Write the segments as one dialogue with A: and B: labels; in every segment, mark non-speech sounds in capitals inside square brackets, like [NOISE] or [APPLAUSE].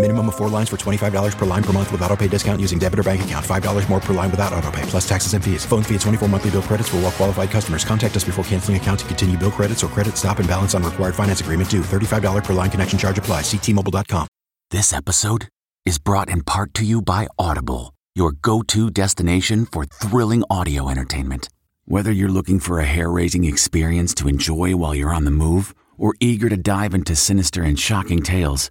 A: Minimum of four lines for $25 per line per month with auto pay discount using debit or bank account. $5 more per line without auto pay, plus taxes and fees. Phone fee at 24 monthly bill credits for all well qualified customers. Contact us before canceling account to continue bill credits or credit stop and balance on required finance agreement due. $35 per line connection charge apply. Ctmobile.com.
B: This episode is brought in part to you by Audible, your go to destination for thrilling audio entertainment. Whether you're looking for a hair raising experience to enjoy while you're on the move or eager to dive into sinister and shocking tales,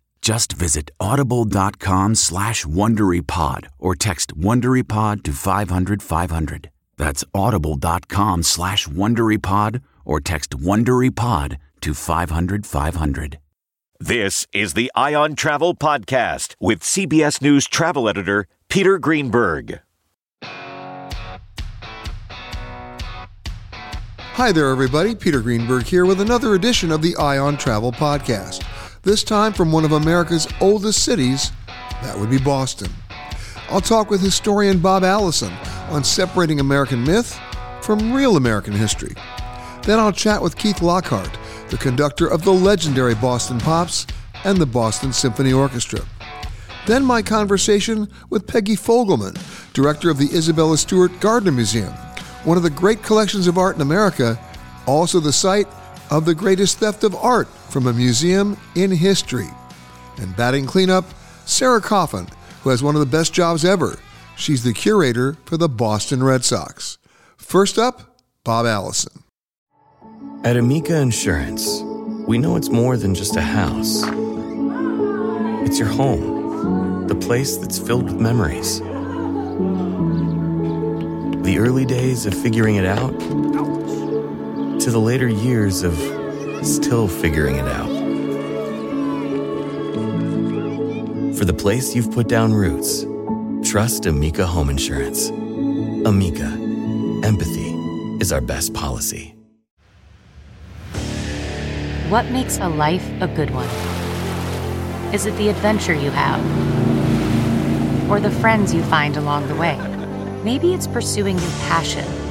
B: Just visit audible.com slash WonderyPod or text WonderyPod to 500, 500. That's audible.com slash WonderyPod or text WonderyPod to 500, 500.
C: This is the Eye on Travel Podcast with CBS News travel editor Peter Greenberg.
D: Hi there, everybody. Peter Greenberg here with another edition of the Eye on Travel Podcast. This time from one of America's oldest cities, that would be Boston. I'll talk with historian Bob Allison on separating American myth from real American history. Then I'll chat with Keith Lockhart, the conductor of the legendary Boston Pops and the Boston Symphony Orchestra. Then my conversation with Peggy Fogelman, director of the Isabella Stewart Gardner Museum, one of the great collections of art in America, also the site of the greatest theft of art from a museum in history. And batting cleanup, Sarah Coffin, who has one of the best jobs ever. She's the curator for the Boston Red Sox. First up, Bob Allison.
E: At Amica Insurance, we know it's more than just a house. It's your home, the place that's filled with memories. The early days of figuring it out to the later years of still figuring it out. For the place you've put down roots, trust Amica Home Insurance. Amica, empathy is our best policy.
F: What makes a life a good one? Is it the adventure you have? Or the friends you find along the way? Maybe it's pursuing your passion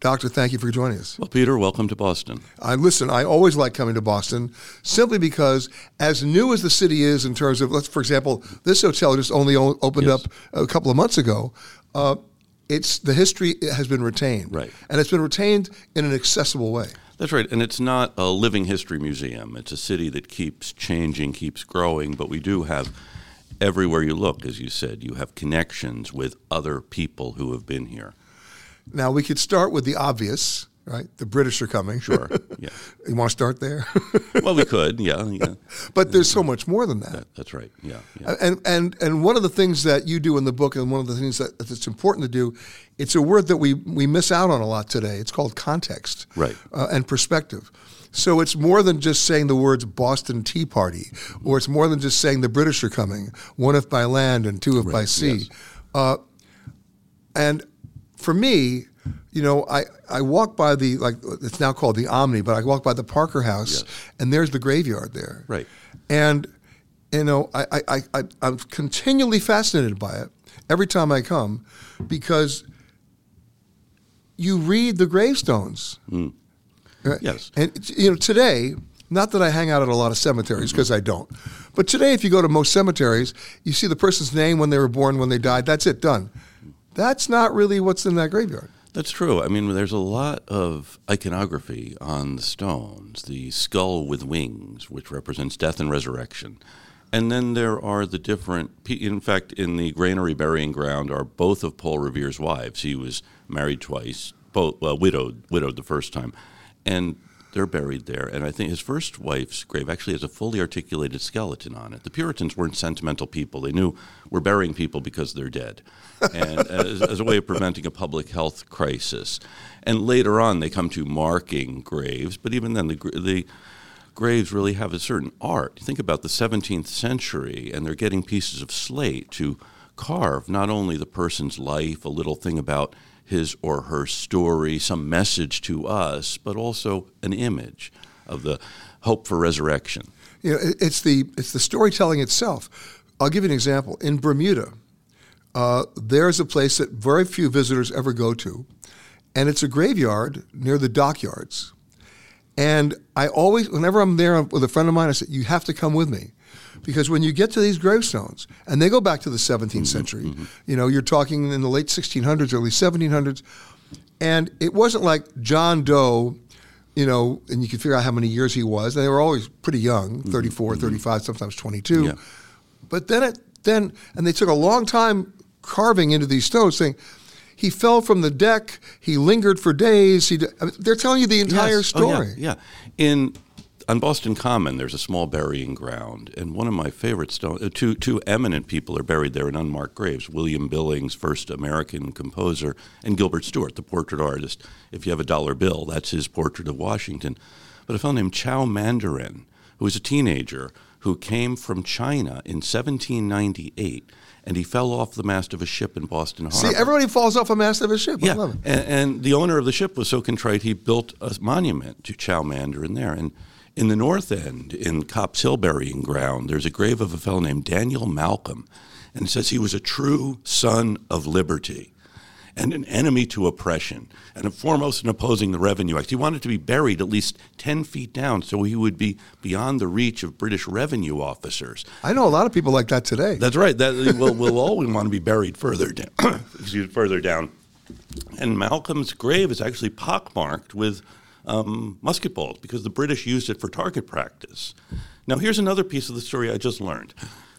D: Doctor, thank you for joining us.
G: Well, Peter, welcome to Boston.
D: I listen. I always like coming to Boston, simply because as new as the city is in terms of, let's for example, this hotel just only opened
G: Yes.
D: up a couple of months ago. Uh, it's the history has been retained,
G: Right.
D: and it's been retained in an accessible way.
G: That's right. And it's not a living history museum. It's a city that keeps changing, keeps growing, but we do have everywhere you look, as you said, you have connections with other people who have been here.
D: Now we could start with the obvious, right? The British are coming.
G: Sure. [LAUGHS] Yeah.
D: you want to start there? [LAUGHS]
G: well, we could. Yeah. Yeah.
D: But there's so much more than that.
G: that that's right. Yeah, yeah.
D: And and and one of the things that you do in the book, and one of the things that that's important to do, it's a word that we we miss out on a lot today. It's called context.
G: Right.
D: Uh, and perspective. So it's more than just saying the words Boston Tea Party, or it's more than just saying the British are coming, one if by land and two if
G: Right,
D: by sea.
G: yes.
D: Uh, and for me, you know, I, I walk by the like it's now called the Omni, but I walk by the Parker House, and there's the graveyard there.
G: Right.
D: And you know, I, I, I, I'm continually fascinated by it every time I come, because you read the gravestones. Right?
G: Yes.
D: And you know, today, not that I hang out at a lot of cemeteries because I don't, but today, if you go to most cemeteries, you see the person's name when they were born, when they died. That's it, done. That's not really what's in that graveyard.
G: That's true. I mean, there's a lot of iconography on the stones. The skull with wings, which represents death and resurrection. And then there are the different. In fact, in the granary burying ground are both of Paul Revere's wives. He was married twice, both well, widowed, widowed the first time, and they're buried there. And I think his first wife's grave actually has a fully articulated skeleton on it. The Puritans weren't sentimental people. They knew we're burying people because they're dead, and [LAUGHS] as, as a way of preventing a public health crisis. And later on, they come to marking graves, but even then, the the graves really have a certain art. Think about the 17th century, and they're getting pieces of slate to carve not only the person's life, a little thing about his or her story, some message to us, but also an image of the hope for resurrection.
D: You know, it's the it's the storytelling itself. I'll give you an example. In Bermuda, uh, there's a place that very few visitors ever go to, and it's a graveyard near the dockyards. And I always, whenever I'm there with a friend of mine, I say, "You have to come with me." Because when you get to these gravestones, and they go back to the 17th mm-hmm, century, mm-hmm. you know, you're talking in the late 1600s, early 1700s, and it wasn't like John Doe, you know, and you can figure out how many years he was. They were always pretty young, mm-hmm, 34, 35, sometimes 22.
G: Yeah.
D: But then it, then, and they took a long time carving into these stones, saying he fell from the deck, he lingered for days. He, I mean, they're telling you the entire
G: Yes. Oh, yeah,
D: story.
G: yeah, In on Boston Common, there's a small burying ground, and one of my favorite stones. Uh, two two eminent people are buried there in unmarked graves: William Billings, first American composer, and Gilbert Stuart, the portrait artist. If you have a dollar bill, that's his portrait of Washington. But a fellow named Chow Mandarin, who was a teenager who came from China in 1798, and he fell off the mast of a ship in Boston Harbor.
D: See, everybody falls off a mast of a ship. I
G: Yeah,
D: love it.
G: and, and the owner of the ship was so contrite he built a monument to Chow Mandarin there. And in the north end, in Copp's Hill burying ground, there's a grave of a fellow named Daniel Malcolm, and it says he was a true son of liberty. And an enemy to oppression, and a foremost in opposing the Revenue Act. He wanted to be buried at least 10 feet down so he would be beyond the reach of British revenue officers.
D: I know a lot of people like that today.
G: That's right. That we'll, we'll always want to be buried further down. [COUGHS] excuse me, further down. And Malcolm's grave is actually pockmarked with um, musket balls because the British used it for target practice. Now, here's another piece of the story I just learned.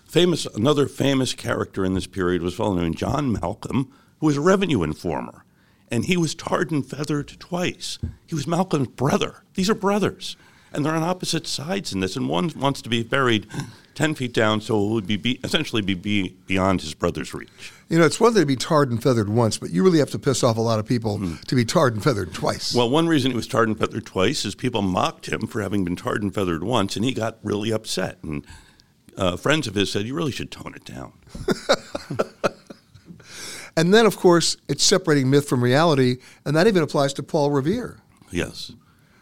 G: Famous, another famous character in this period was a fellow named John Malcolm, who was a revenue informer, and he was tarred and feathered twice. He was Malcolm's brother. These are brothers, and they're on opposite sides in this. And one wants to be buried ten feet down, so it would be, be essentially be, be beyond his brother's reach.
D: You know, it's one thing to be tarred and feathered once, but you really have to piss off a lot of people to be tarred and feathered twice.
G: Well, one reason he was tarred and feathered twice is people mocked him for having been tarred and feathered once, and he got really upset. And uh, friends of his said, "You really should tone it down." [LAUGHS]
D: And then, of course, it's separating myth from reality, and that even applies to Paul Revere.
G: Yes.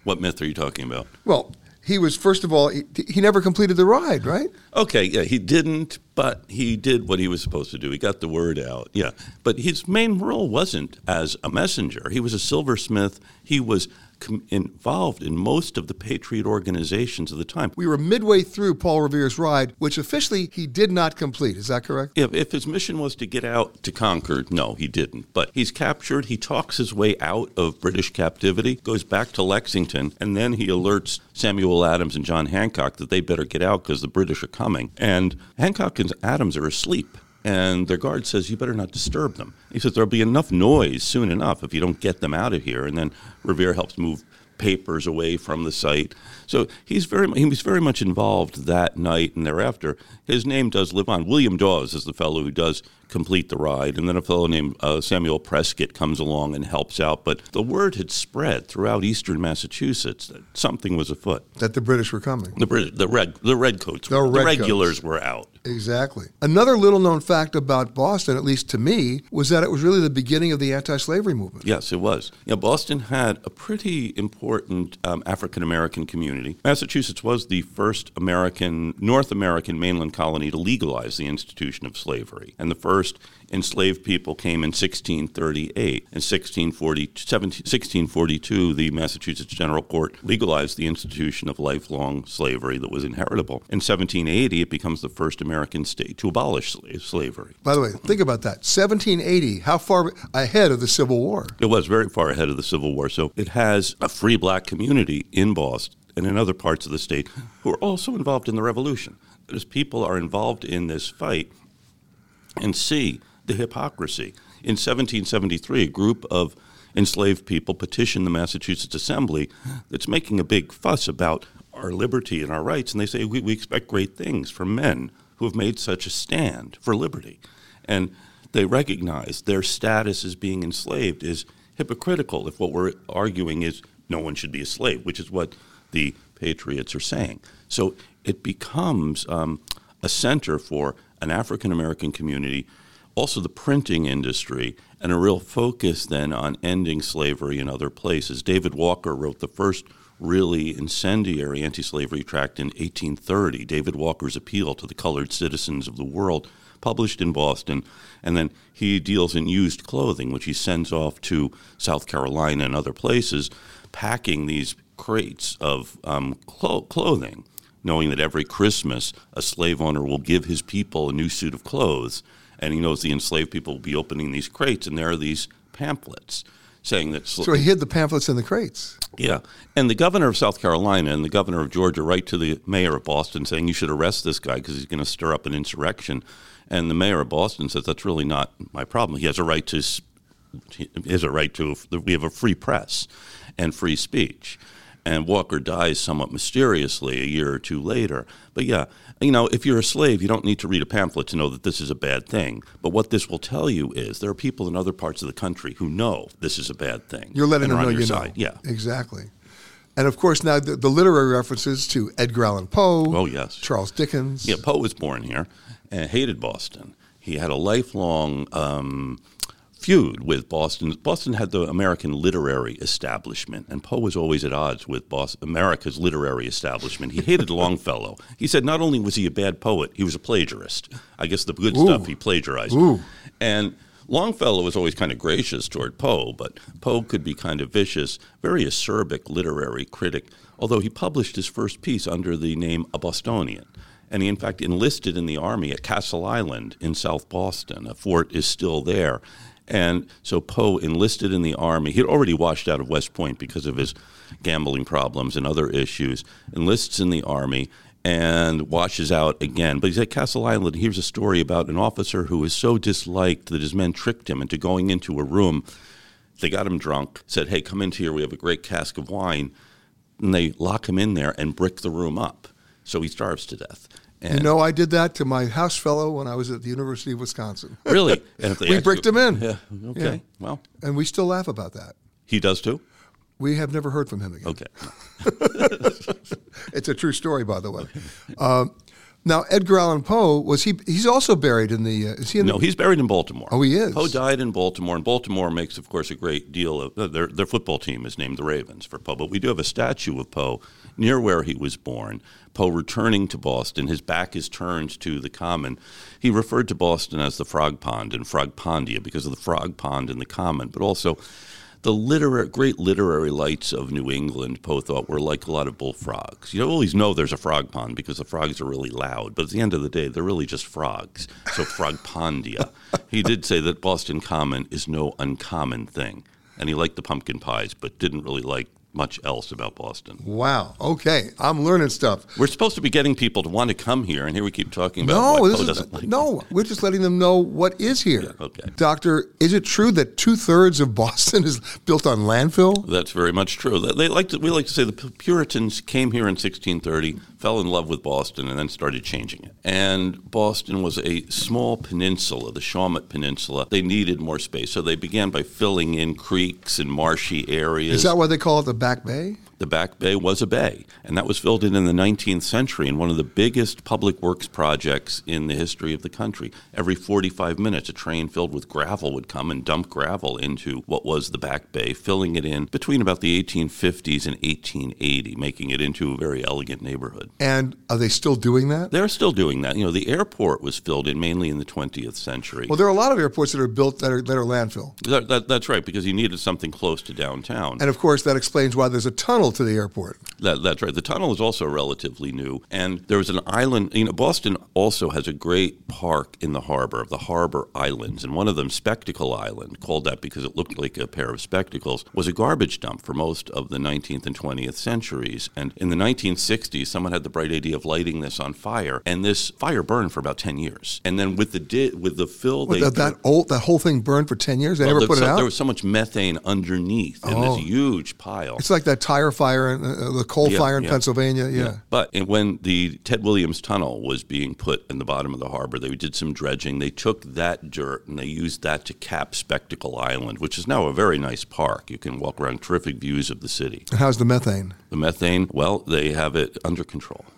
G: What myth are you talking about?
D: Well, he was, first of all, he, he never completed the ride, right?
G: Okay, yeah, he didn't, but he did what he was supposed to do. He got the word out. Yeah. But his main role wasn't as a messenger. He was a silversmith. He was com- involved in most of the patriot organizations of the time.
D: We were midway through Paul Revere's ride, which officially he did not complete. Is that correct?
G: If, if his mission was to get out to Concord, no, he didn't. But he's captured. He talks his way out of British captivity, goes back to Lexington, and then he alerts Samuel Adams and John Hancock that they better get out because the British are coming. And Hancock and Adams are asleep. And their guard says, "You better not disturb them." He says, "There'll be enough noise soon enough if you don't get them out of here." And then Revere helps move papers away from the site. So he's very he was very much involved that night and thereafter. His name does live on. William Dawes is the fellow who does complete the ride, and then a fellow named uh, Samuel Prescott comes along and helps out. But the word had spread throughout eastern Massachusetts that something was afoot.
D: That the British were coming.
G: The Brit- the red the redcoats,
D: The
G: were, the
D: redcoats.
G: regulars were out.
D: Exactly. Another little known fact about Boston, at least to me, was that it was really the beginning of the anti slavery movement.
G: Yes, it was. Yeah, Boston had a pretty important um, African American community. Massachusetts was the first American, North American mainland colony to legalize the institution of slavery. And the first enslaved people came in 1638. In 1640, 17 1642, the Massachusetts General Court legalized the institution of lifelong slavery that was inheritable. In 1780, it becomes the first American state to abolish sla- slavery.
D: By the way, think about that. 1780, how far ahead of the Civil War?
G: It was very far ahead of the Civil War. So it has a free black community in Boston and in other parts of the state who are also involved in the revolution. As people are involved in this fight and see the hypocrisy. In 1773, a group of enslaved people petitioned the Massachusetts Assembly that's making a big fuss about our liberty and our rights, and they say we, we expect great things from men who have made such a stand for liberty. And they recognize their status as being enslaved is hypocritical if what we're arguing is no one should be a slave, which is what the patriots are saying. So it becomes um, a center for an African American community, also the printing industry, and a real focus then on ending slavery in other places. David Walker wrote the first really incendiary anti slavery tract in 1830, David Walker's Appeal to the Colored Citizens of the World, published in Boston. And then he deals in used clothing, which he sends off to South Carolina and other places, packing these crates of um, clo- clothing, knowing that every Christmas a slave owner will give his people a new suit of clothes. And he knows the enslaved people will be opening these crates, and there are these pamphlets saying that. sl-
D: So he hid the pamphlets in the crates.
G: yeah. And the governor of South Carolina and the governor of Georgia write to the mayor of Boston saying you should arrest this guy because he's going to stir up an insurrection. And the mayor of Boston says that's really not my problem. He has a right to he has a right to we have a free press and free speech. And Walker dies somewhat mysteriously a year or two later. But yeah, you know, if you're a slave, you don't need to read a pamphlet to know that this is a bad thing. But what this will tell you is there are people in other parts of the country who know this is a bad thing.
D: You're letting them know
G: your
D: you
G: side.
D: know.
G: Yeah.
D: Exactly. And of course, now the, the literary references to Edgar Allan Poe.
G: Oh, yes.
D: Charles Dickens.
G: Yeah, Poe was born here and hated Boston. He had a lifelong um, feud with Boston. Boston had the American literary establishment, and Poe was always at odds with Boston, America's literary establishment. He hated [LAUGHS] Longfellow. He said not only was he a bad poet, he was a plagiarist. I guess the good
D: Ooh.
G: stuff he plagiarized.
D: Ooh.
G: And Longfellow was always kind of gracious toward Poe, but Poe could be kind of vicious, very acerbic literary critic, although he published his first piece under the name A Bostonian. And he, in fact, enlisted in the army at Castle Island in South Boston. A fort is still there. And so Poe enlisted in the army. He had already washed out of West Point because of his gambling problems and other issues, enlists in the army and washes out again. But he's at Castle Island. Here's a story about an officer who was so disliked that his men tricked him into going into a room. They got him drunk, said, Hey, come into here. We have a great cask of wine. And they lock him in there and brick the room up. So he starves to death. And
D: You know, I did that to my house fellow when I was at the University of Wisconsin. [LAUGHS]
G: Really? And if they
D: we bricked him in.
G: Yeah. Okay.
D: Yeah.
G: Well,
D: And we still laugh about that.
G: he does too?
D: We have never heard from him again.
G: Okay. [LAUGHS]
D: It's a true story, by the way. Um, now, Edgar Allan Poe was he? He's also buried in the. Uh, is he in
G: No,
D: the,
G: he's buried in Baltimore.
D: Oh, he is?
G: Poe died in Baltimore, and Baltimore makes, of course, a great deal of uh, their their football team is named the Ravens for Poe. But we do have a statue of Poe near where he was born. Poe returning to Boston, his back is turned to the common. He referred to Boston as the Frog Pond and Frogpondia because of the frog pond in the common, but also the literary, great literary lights of New England, Poe thought, were like a lot of bullfrogs. You always know there's a frog pond because the frogs are really loud, but at the end of the day, they're really just frogs. So frogpondia. [LAUGHS] he did say that Boston Common is no uncommon thing, and he liked the pumpkin pies, but didn't really like much else about Boston.
D: Wow. Okay, I'm learning stuff.
G: We're supposed to be getting people to want to come here, and here we keep talking about
D: No, this is,
G: like.
D: no. We're just letting them know what is here.
G: okay.
D: Doctor, is it true that two thirds of Boston [LAUGHS] is built on landfill?
G: That's very much true. They like to, we like to say the Puritans came here in 1630, fell in love with Boston, and then started changing it. And Boston was a small peninsula, the Shawmut Peninsula. They needed more space, so they began by filling in creeks and marshy areas.
D: Is that why they call it the Back Bay?
G: The Back Bay was a bay, and that was filled in in the 19th century in one of the biggest public works projects in the history of the country. Every 45 minutes, a train filled with gravel would come and dump gravel into what was the Back Bay, filling it in between about the 1850s and 1880, making it into a very elegant neighborhood.
D: And are they still doing that?
G: They're still doing that. You know, the airport was filled in mainly in the 20th century.
D: Well, there are a lot of airports that are built that are, that are landfill.
G: That, that, that's right, because you needed something close to downtown.
D: And of course, that explains why there's a tunnel to the airport.
G: That, that's right. The tunnel is also relatively new, and there was an island. You know, Boston also has a great park in the harbor, the Harbor Islands, and one of them, Spectacle Island, called that because it looked like a pair of spectacles, was a garbage dump for most of the 19th and 20th centuries. And in the 1960s, someone had the bright idea of lighting this on fire, and this fire burned for about 10 years. And then with the di- with the fill, they
D: that, that old that whole thing burned for ten years. They
G: well,
D: never put
G: was
D: it
G: so-
D: out.
G: There was so much methane underneath in
D: Oh.
G: this huge pile.
D: it's like that tire fire uh, the coal
G: Yeah,
D: fire in
G: yeah.
D: Pennsylvania. Yeah.
G: But and when the Ted Williams Tunnel was being put in the bottom of the harbor, they did some dredging. They took that dirt and they used that to cap Spectacle Island, which is now a very nice park. You can walk around terrific views of the city.
D: And how's the methane?
G: The methane, well, they have it under control. [LAUGHS]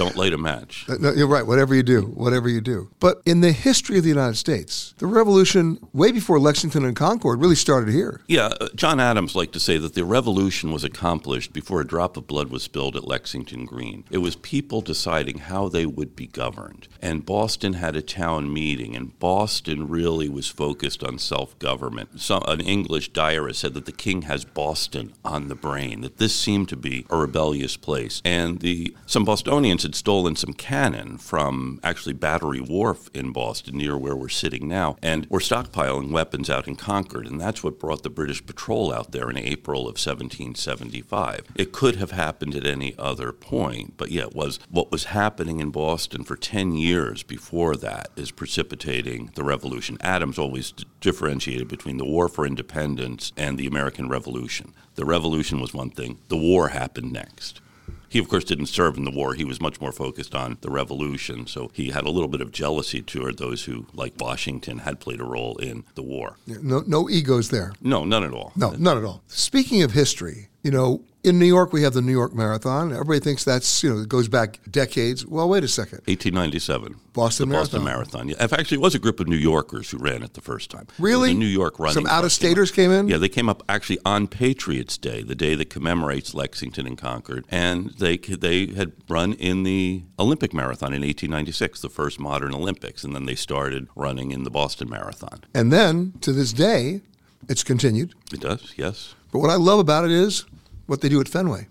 G: Don't light a match.
D: Uh, No, you're right. Whatever you do, whatever you do. But in the history of the United States, the revolution, way before Lexington and Concord, really started here.
G: Yeah, uh, John Adams liked to say that the revolution was accomplished before a drop of blood was spilled at Lexington Green. It was people deciding how they would be governed. And Boston had a town meeting, and Boston really was focused on self government. An English diarist said that the king has Boston on the brain, that this seemed to be a rebellious place. And the some Bostonians had stolen some cannon from actually Battery Wharf in Boston, near where we're sitting now, and were stockpiling weapons out in Concord. And that's what brought the British patrol out there in April of 1775. It could have happened at any other point, but yeah, it was what was happening in Boston for 10 years before that is precipitating the revolution. Adams always d- differentiated between the War for Independence and the American Revolution. The revolution was one thing, the war happened next. He, of course, didn't serve in the war. He was much more focused on the revolution. So he had a little bit of jealousy toward those who, like Washington, had played a role in the war.
D: No, no egos there.
G: No, none at all.
D: No, none at all. Speaking of history, you know, in New York we have the New York Marathon. Everybody thinks that's you know it goes back decades. Well, wait a second.
G: 1897.
D: Boston
G: the Boston
D: Marathon.
G: Marathon. Yeah. Fact, it was a group of New Yorkers who ran it the first time.
D: Really?
G: New York running.
D: Some out-of-staters
G: came
D: came in?
G: Yeah, they came up actually on Patriots Day, the day that commemorates Lexington and Concord, and they they had run in the Olympic Marathon in 1896, the first modern Olympics, and then they started running in the Boston Marathon.
D: And then to this day, it's continued.
G: It does, yes.
D: But what I love about it is what they do at Fenway.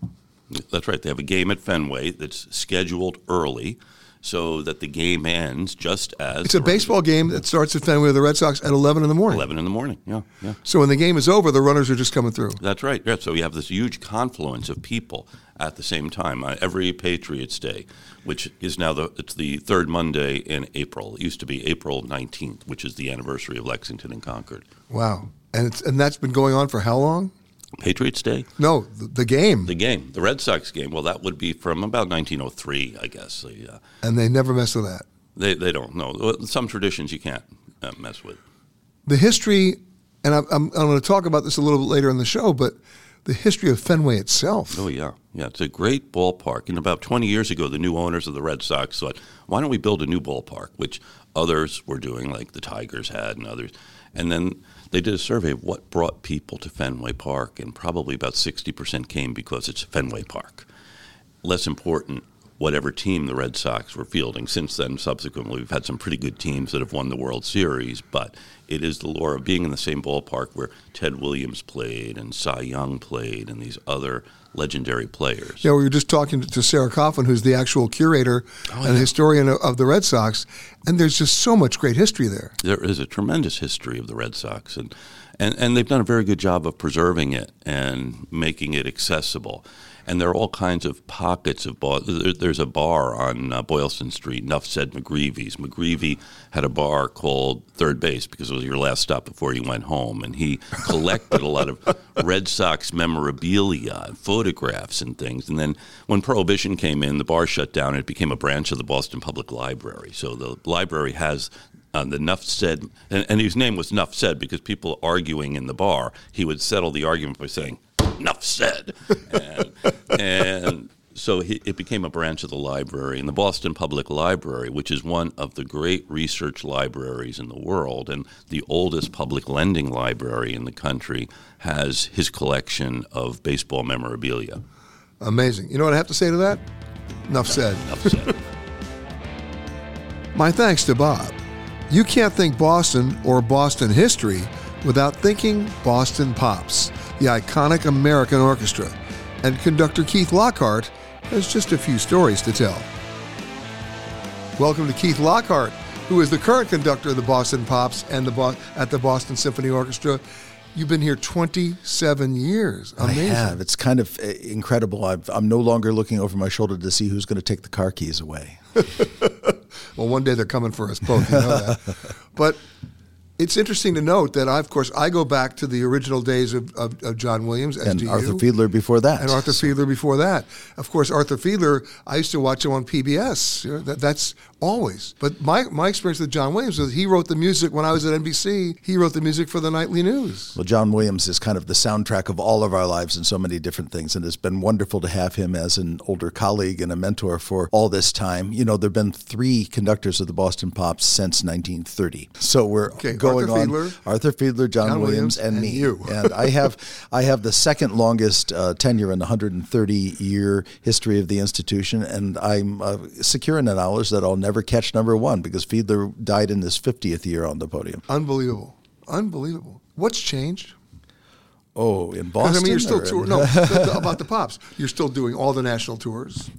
G: That's right. They have a game at Fenway that's scheduled early so that the game ends just as
D: It's a baseball game that starts at Fenway with the Red Sox at 11 in the morning.
G: 11 in the morning. Yeah, yeah.
D: So when the game is over, the runners are just coming through.
G: That's right. Yeah, so you have this huge confluence of people at the same time uh, every Patriots Day, which is now the it's the third Monday in April. It used to be April 19th, which is the anniversary of Lexington and Concord.
D: Wow. And it's and that's been going on for how long?
G: Patriots Day?
D: No, the, game.
G: The game, the Red Sox game. Well, that would be from about 1903, I guess. Uh,
D: And they never mess with that.
G: they they don't know some traditions you can't uh, mess with.
D: The history, and I'm, I'm, I'm going to talk about this a little bit later in the show, but the history of Fenway itself.
G: Oh yeah, yeah. It's a great ballpark. And about 20 years ago, the new owners of the Red Sox thought, "Why don't we build a new ballpark?" Which others were doing, like the Tigers had, and others. And then they did a survey of what brought people to Fenway Park, and probably about 60% came because it's Fenway Park. Less important, whatever team the Red Sox were fielding. Since then, subsequently, we've had some pretty good teams that have won the World Series, but it is the lore of being in the same ballpark where Ted Williams played and Cy Young played and these other legendary players.
D: Yeah, we were just talking to Sarah Coffin, who's the actual curator
G: Oh,
D: and historian of, of the Red Sox, and there's just so much great history there.
G: There is a tremendous history of the Red Sox, and and and they've done a very good job of preserving it and making it accessible. And there are all kinds of pockets of bar. There's a bar on uh, Boylston Street, Nuff Said McGreevy's. McGreevy had a bar called Third Base because it was your last stop before you went home. And he collected a lot of Red Sox memorabilia, photographs, and things. And then when Prohibition came in, the bar shut down and it became a branch of the Boston Public Library. So the library has uh, the Nuff said, and, and, his name was Nuff said because people arguing in the bar, he would settle the argument by saying, enough said. and, and so he, it became a branch of the library. And the Boston Public Library, which is one of the great research libraries in the world and the oldest public lending library in the country, has his collection of baseball memorabilia.
D: Amazing. You know what I have to say to that? Enough said.
G: Enough said. [LAUGHS]
D: My thanks to Bob. You can't think Boston or Boston history without thinking Boston Pops the iconic American Orchestra, and conductor Keith Lockhart has just a few stories to tell. Welcome to Keith Lockhart, who is the current conductor of the Boston Pops and the Bo- at the Boston Symphony Orchestra. You've been here 27 years. Amazing.
H: I have. It's kind of eh, incredible. i am no longer looking over my shoulder to see who's going to take the car keys away. [LAUGHS]
D: well, one day they're coming for us both. You know that. [LAUGHS] but it's interesting to note that I, of course, I go back to the original days of, of, of John Williams
H: and Arthur Fiedler before that,
D: and Arthur Fiedler before that. Of course, Arthur Fiedler, I used to watch him on PBS. You know, that, that's always. But my, my experience with John Williams was he wrote the music when I was at NBC. He wrote the music for the nightly news.
H: Well, John Williams is kind of the soundtrack of all of our lives in so many different things, and it's been wonderful to have him as an older colleague and a mentor for all this time. You know, there have been three conductors of the Boston Pops since 1930, so we're okay, going
D: Arthur
H: on.
D: Fiedler,
H: Arthur Fiedler, John,
D: John
H: Williams,
D: Williams, and,
H: and me.
D: You. [LAUGHS]
H: and I have I have the second longest uh, tenure in the 130 year history of the institution, and I'm uh, secure in the knowledge that I'll never catch number one one because Fiedler died in his 50th year on the podium.
D: Unbelievable. Unbelievable. What's changed?
H: Oh, in Boston.
D: I mean, you're still tour- no [LAUGHS] about the pops. You're still doing all the national tours.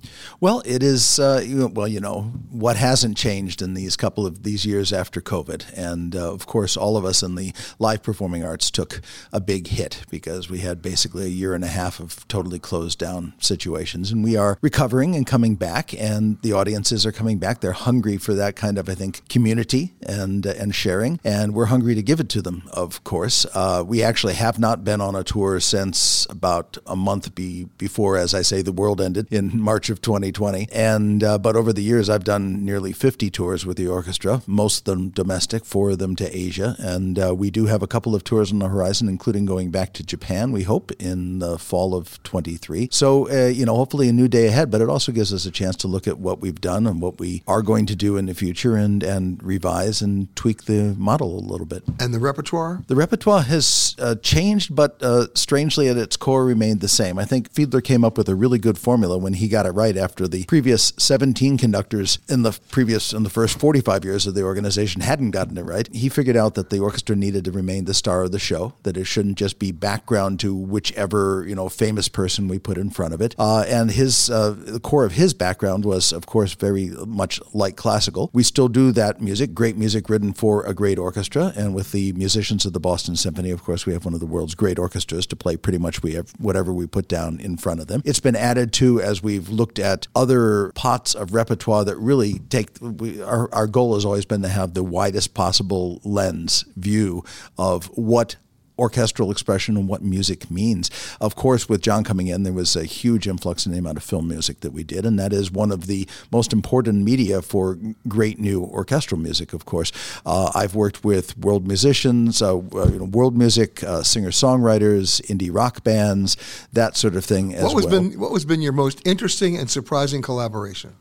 H: Well, it is. Uh, you, well, you know what hasn't changed in these couple of these years after COVID, and uh, of course, all of us in the live performing arts took a big hit because we had basically a year and a half of totally closed down situations, and we are recovering and coming back, and the audiences are coming back. They're hungry for that kind of, I think, community and uh, and sharing, and we're hungry to give it to them. Of course, uh, we actually have not been on on a tour since about a month be, before, as I say, the world ended in [LAUGHS] March of 2020. And uh, but over the years, I've done nearly 50 tours with the orchestra, most of them domestic, four of them to Asia, and uh, we do have a couple of tours on the horizon, including going back to Japan. We hope in the fall of 23. So uh, you know, hopefully a new day ahead. But it also gives us a chance to look at what we've done and what we are going to do in the future, and and revise and tweak the model a little bit.
D: And the repertoire.
H: The repertoire has uh, changed, but uh, strangely at its core remained the same. I think Fiedler came up with a really good formula when he got it right after the previous 17 conductors in the previous in the first 45 years of the organization hadn't gotten it right. He figured out that the orchestra needed to remain the star of the show, that it shouldn't just be background to whichever you know famous person we put in front of it. Uh, and his uh, the core of his background was, of course, very much like classical. We still do that music, great music written for a great orchestra, and with the musicians of the Boston Symphony, of course, we have one of the world's great orchestras to play pretty much we have whatever we put down in front of them. It's been added to as we've looked at other pots of repertoire that really take. We, our, our goal has always been to have the widest possible lens view of what orchestral expression and what music means. Of course, with John coming in, there was a huge influx in the amount of film music that we did, and that is one of the most important media for great new orchestral music. Of course, uh, I've worked with world musicians, uh, uh you know, world music, uh, singer songwriters, indie rock bands, that sort of thing.
D: what was
H: well.
D: been what was been your most interesting and surprising collaboration?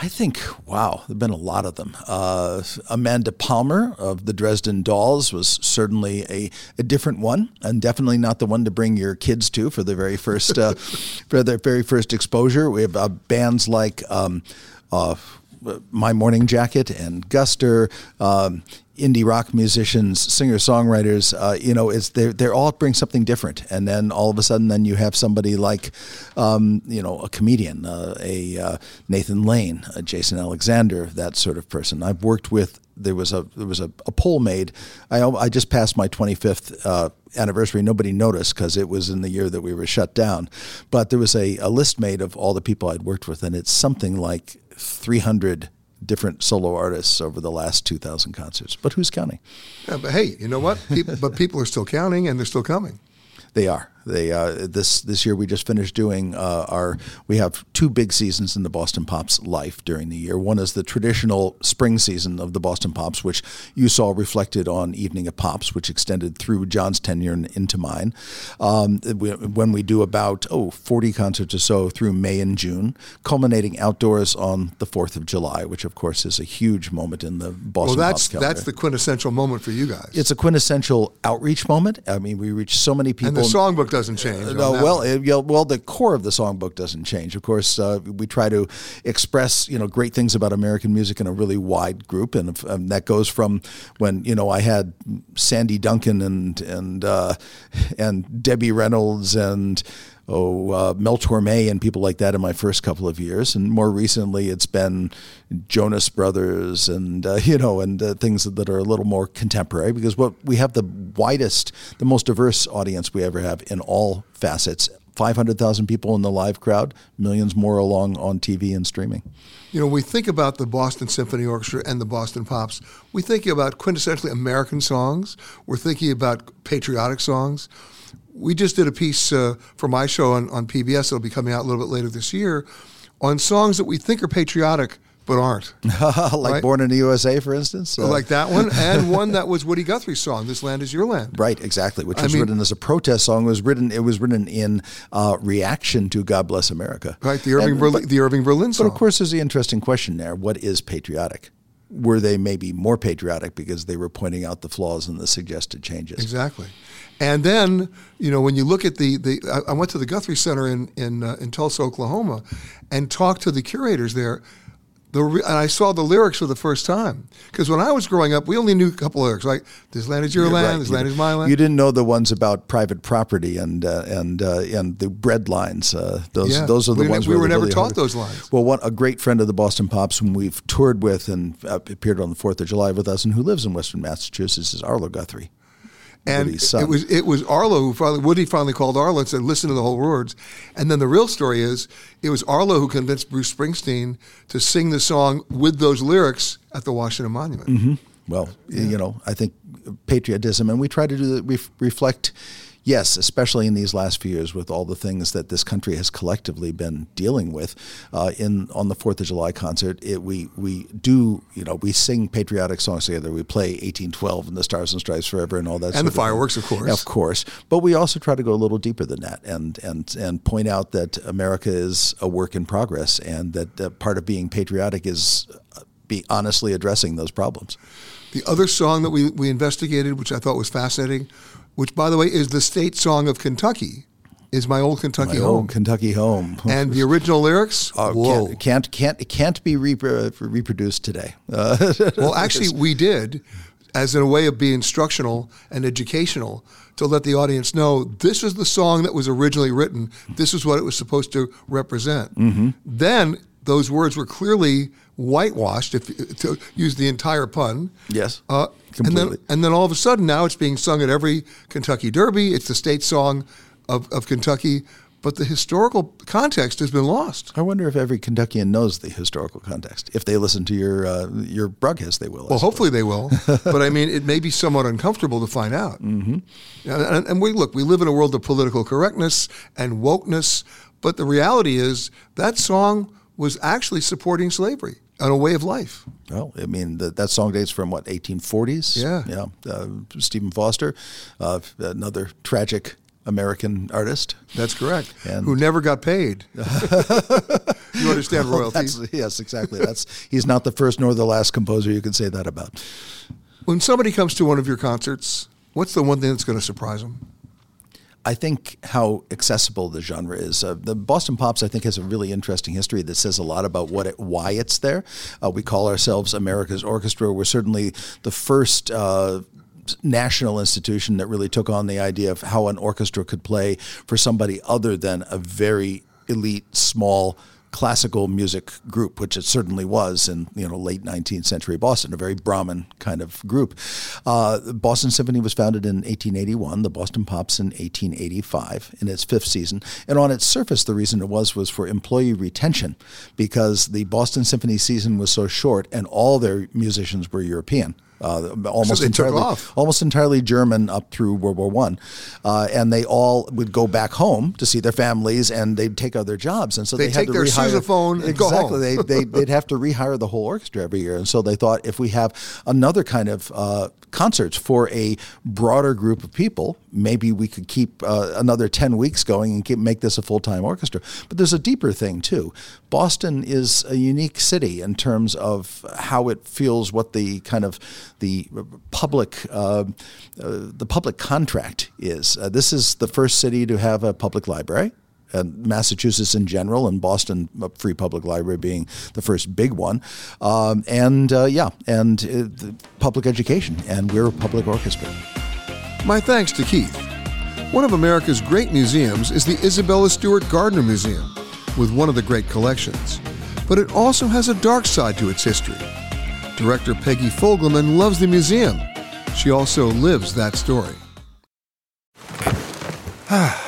H: I think, wow, there have been a lot of them. Uh, Amanda Palmer of the Dresden Dolls was certainly a, a different one, and definitely not the one to bring your kids to for the very first uh, [LAUGHS] for their very first exposure. We have uh, bands like um, uh, My Morning Jacket and Guster. Um, indie rock musicians, singer songwriters, uh, you know, it's they they all bring something different, and then all of a sudden, then you have somebody like, um, you know, a comedian, uh, a uh, Nathan Lane, a Jason Alexander, that sort of person. I've worked with there was a there was a, a poll made. I I just passed my 25th uh, anniversary. Nobody noticed because it was in the year that we were shut down. But there was a, a list made of all the people I'd worked with, and it's something like 300 different solo artists over the last 2,000 concerts. But who's counting?
D: Yeah, but hey, you know what? People, [LAUGHS] but people are still counting, and they're still coming.
H: They are. They uh, this this year we just finished doing uh, our. We have two big seasons in the Boston Pops life during the year. One is the traditional spring season of the Boston Pops, which you saw reflected on Evening of Pops, which extended through John's tenure and into mine. Um, we, when we do about oh 40 concerts or so through May and June, culminating outdoors on the Fourth of July, which of course is a huge moment in the Boston
D: well, that's
H: Pops
D: that's the quintessential moment for you guys.
H: It's a quintessential outreach moment. I mean, we reach so many people.
D: And the songbook doesn't change.
H: Uh, no, well, it, you know, well, the core of the songbook doesn't change. Of course, uh, we try to express you know great things about American music in a really wide group, and, and that goes from when you know I had Sandy Duncan and and uh, and Debbie Reynolds and oh, uh, Mel Torme and people like that in my first couple of years. And more recently, it's been Jonas Brothers and, uh, [LAUGHS] you know, and uh, things that are a little more contemporary because what we have the widest, the most diverse audience we ever have in all facets. 500,000 people in the live crowd, millions more along on TV and streaming.
D: You know, we think about the Boston Symphony Orchestra and the Boston Pops. We think about quintessentially American songs. We're thinking about patriotic songs we just did a piece uh, for my show on, on PBS. It'll be coming out a little bit later this year on songs that we think are patriotic but aren't. [LAUGHS]
H: like right? Born in the USA, for instance?
D: Uh, like that one, [LAUGHS] and one that was Woody Guthrie's song, "This Land Is Your Land."
H: Right, exactly. Which was mean, written as a protest song. It was written. It was written in uh, reaction to "God Bless America."
D: Right, the Irving, and, Berlin, but, the Irving Berlin song.
H: But of course, there's the interesting question there: What is patriotic? Were they maybe more patriotic because they were pointing out the flaws and the suggested changes?
D: Exactly. And then, you know, when you look at the, the I went to the Guthrie Center in in, uh, in Tulsa, Oklahoma, and talked to the curators there. The, and I saw the lyrics for the first time because when I was growing up, we only knew a couple lyrics like "This land is your You're land, right. this you land is my land."
H: You didn't know the ones about private property and uh, and uh, and the bread lines. Uh, those yeah. those are the
D: we
H: ones
D: we were never
H: really
D: taught
H: hard.
D: those lines.
H: Well, one a great friend of the Boston Pops, whom we've toured with and uh, appeared on the Fourth of July with us, and who lives in Western Massachusetts, is Arlo Guthrie
D: and it was it was Arlo who finally Woody finally called Arlo and said, "Listen to the whole words." And then the real story is it was Arlo who convinced Bruce Springsteen to sing the song with those lyrics at the Washington Monument.
H: Mm-hmm. Well, yeah. you know, I think patriotism, and we try to do that. We reflect yes, especially in these last few years with all the things that this country has collectively been dealing with. Uh, in on the Fourth of July concert, it, we we do you know we sing patriotic songs together. We play 1812 and the Stars and Stripes Forever and all that.
D: And
H: the
D: fireworks, of,
H: of
D: course,
H: of course. But we also try to go a little deeper than that and and and point out that America is a work in progress and that uh, part of being patriotic is uh, be honestly addressing those problems.
D: The other song that we, we investigated, which I thought was fascinating, which, by the way, is the state song of Kentucky. Is my old Kentucky
H: my
D: home?
H: Old Kentucky home.
D: and the original lyrics?
H: Uh,
D: Whoa.
H: Can't, can't can't can't be reproduced today.
D: Uh, [LAUGHS] well, actually, we did, as in a way of being instructional and educational, to let the audience know this is the song that was originally written. This is what it was supposed to represent.
H: Mm-hmm.
D: Then those words were clearly whitewashed, if to use the entire pun.
H: Yes,
D: uh,
H: completely.
D: And then, and then all of a sudden, now it's being sung at every Kentucky Derby. It's the state song of, of Kentucky, but the historical context has been lost.
H: I wonder if every Kentuckian knows the historical context. If they listen to your uh, your broadcast, they will.
D: Well, hopefully they will. [LAUGHS] but I mean, it may be somewhat uncomfortable to find out.
H: Mm-hmm.
D: And, and we look, we live in a world of political correctness and wokeness, but the reality is that song was actually supporting slavery a way of life.
H: Well, I mean, the, that song dates from what, 1840s?
D: Yeah.
H: Yeah. Uh, Stephen Foster, uh, another tragic American artist.
D: That's correct. And who never got paid. [LAUGHS] you understand royalties?
H: yes, exactly. That's he's not the first nor the last composer you can say that about.
D: When somebody comes to one of your concerts, what's the one thing that's going to surprise them?
H: I think how accessible the genre is. Uh, the Boston Pops, I think, has a really interesting history that says a lot about what it, why it's there. Uh, we call ourselves America's Orchestra. We're certainly the first. Uh, national institution that really took on the idea of how an orchestra could play for somebody other than a very elite, small classical music group, which it certainly was in you know late 19th century Boston, a very Brahmin kind of group. Uh, Boston Symphony was founded in 1881. The Boston Pops in 1885 in its fifth season, and on its surface, the reason it was was for employee retention, because the Boston Symphony season was so short, and all their musicians were European uh, almost
D: So
H: entirely
D: off.
H: almost entirely German up through World War One, uh, and they all would go back home to see their families, and they'd take other jobs, and so
D: They'd
H: they had
D: take
H: to
D: their
H: rehire.
D: sousaphone and go
H: exactly,
D: home.
H: they, they they'd have to rehire the whole orchestra every year, and so they thought if we have another kind of uh, concerts for a broader group of people, maybe we could keep uh, another ten weeks going and keep, make this a full time orchestra. But there's a deeper thing too. Boston is a unique city in terms of how it feels, what the kind of the public uh, uh, the public contract is. Uh, this is the first city to have a public library. And Massachusetts in general, and Boston uh, Free Public Library being the first big one, um, and uh, yeah, and uh, public education, and we're a public orchestra.
D: My thanks to Keith. One of America's great museums is the Isabella Stewart Gardner Museum, with one of the great collections. But it also has a dark side to its history. Director Peggy Fogelman loves the museum. She also lives that story. [SIGHS]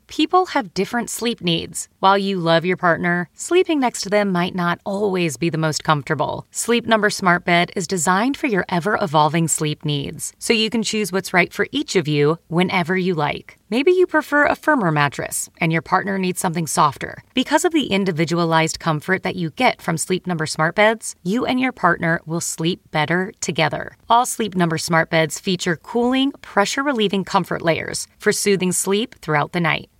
F: people have different sleep needs. While you love your partner, sleeping next to them might not always be the most comfortable. Sleep Number Smart Bed is designed for your ever evolving sleep needs, so you can choose what's right for each of you whenever you like. Maybe you prefer a firmer mattress and your partner needs something softer. Because of the individualized comfort that you get from Sleep Number Smart Beds, you and your partner will sleep better together. All Sleep Number Smart Beds feature cooling, pressure relieving comfort layers for soothing sleep throughout the night.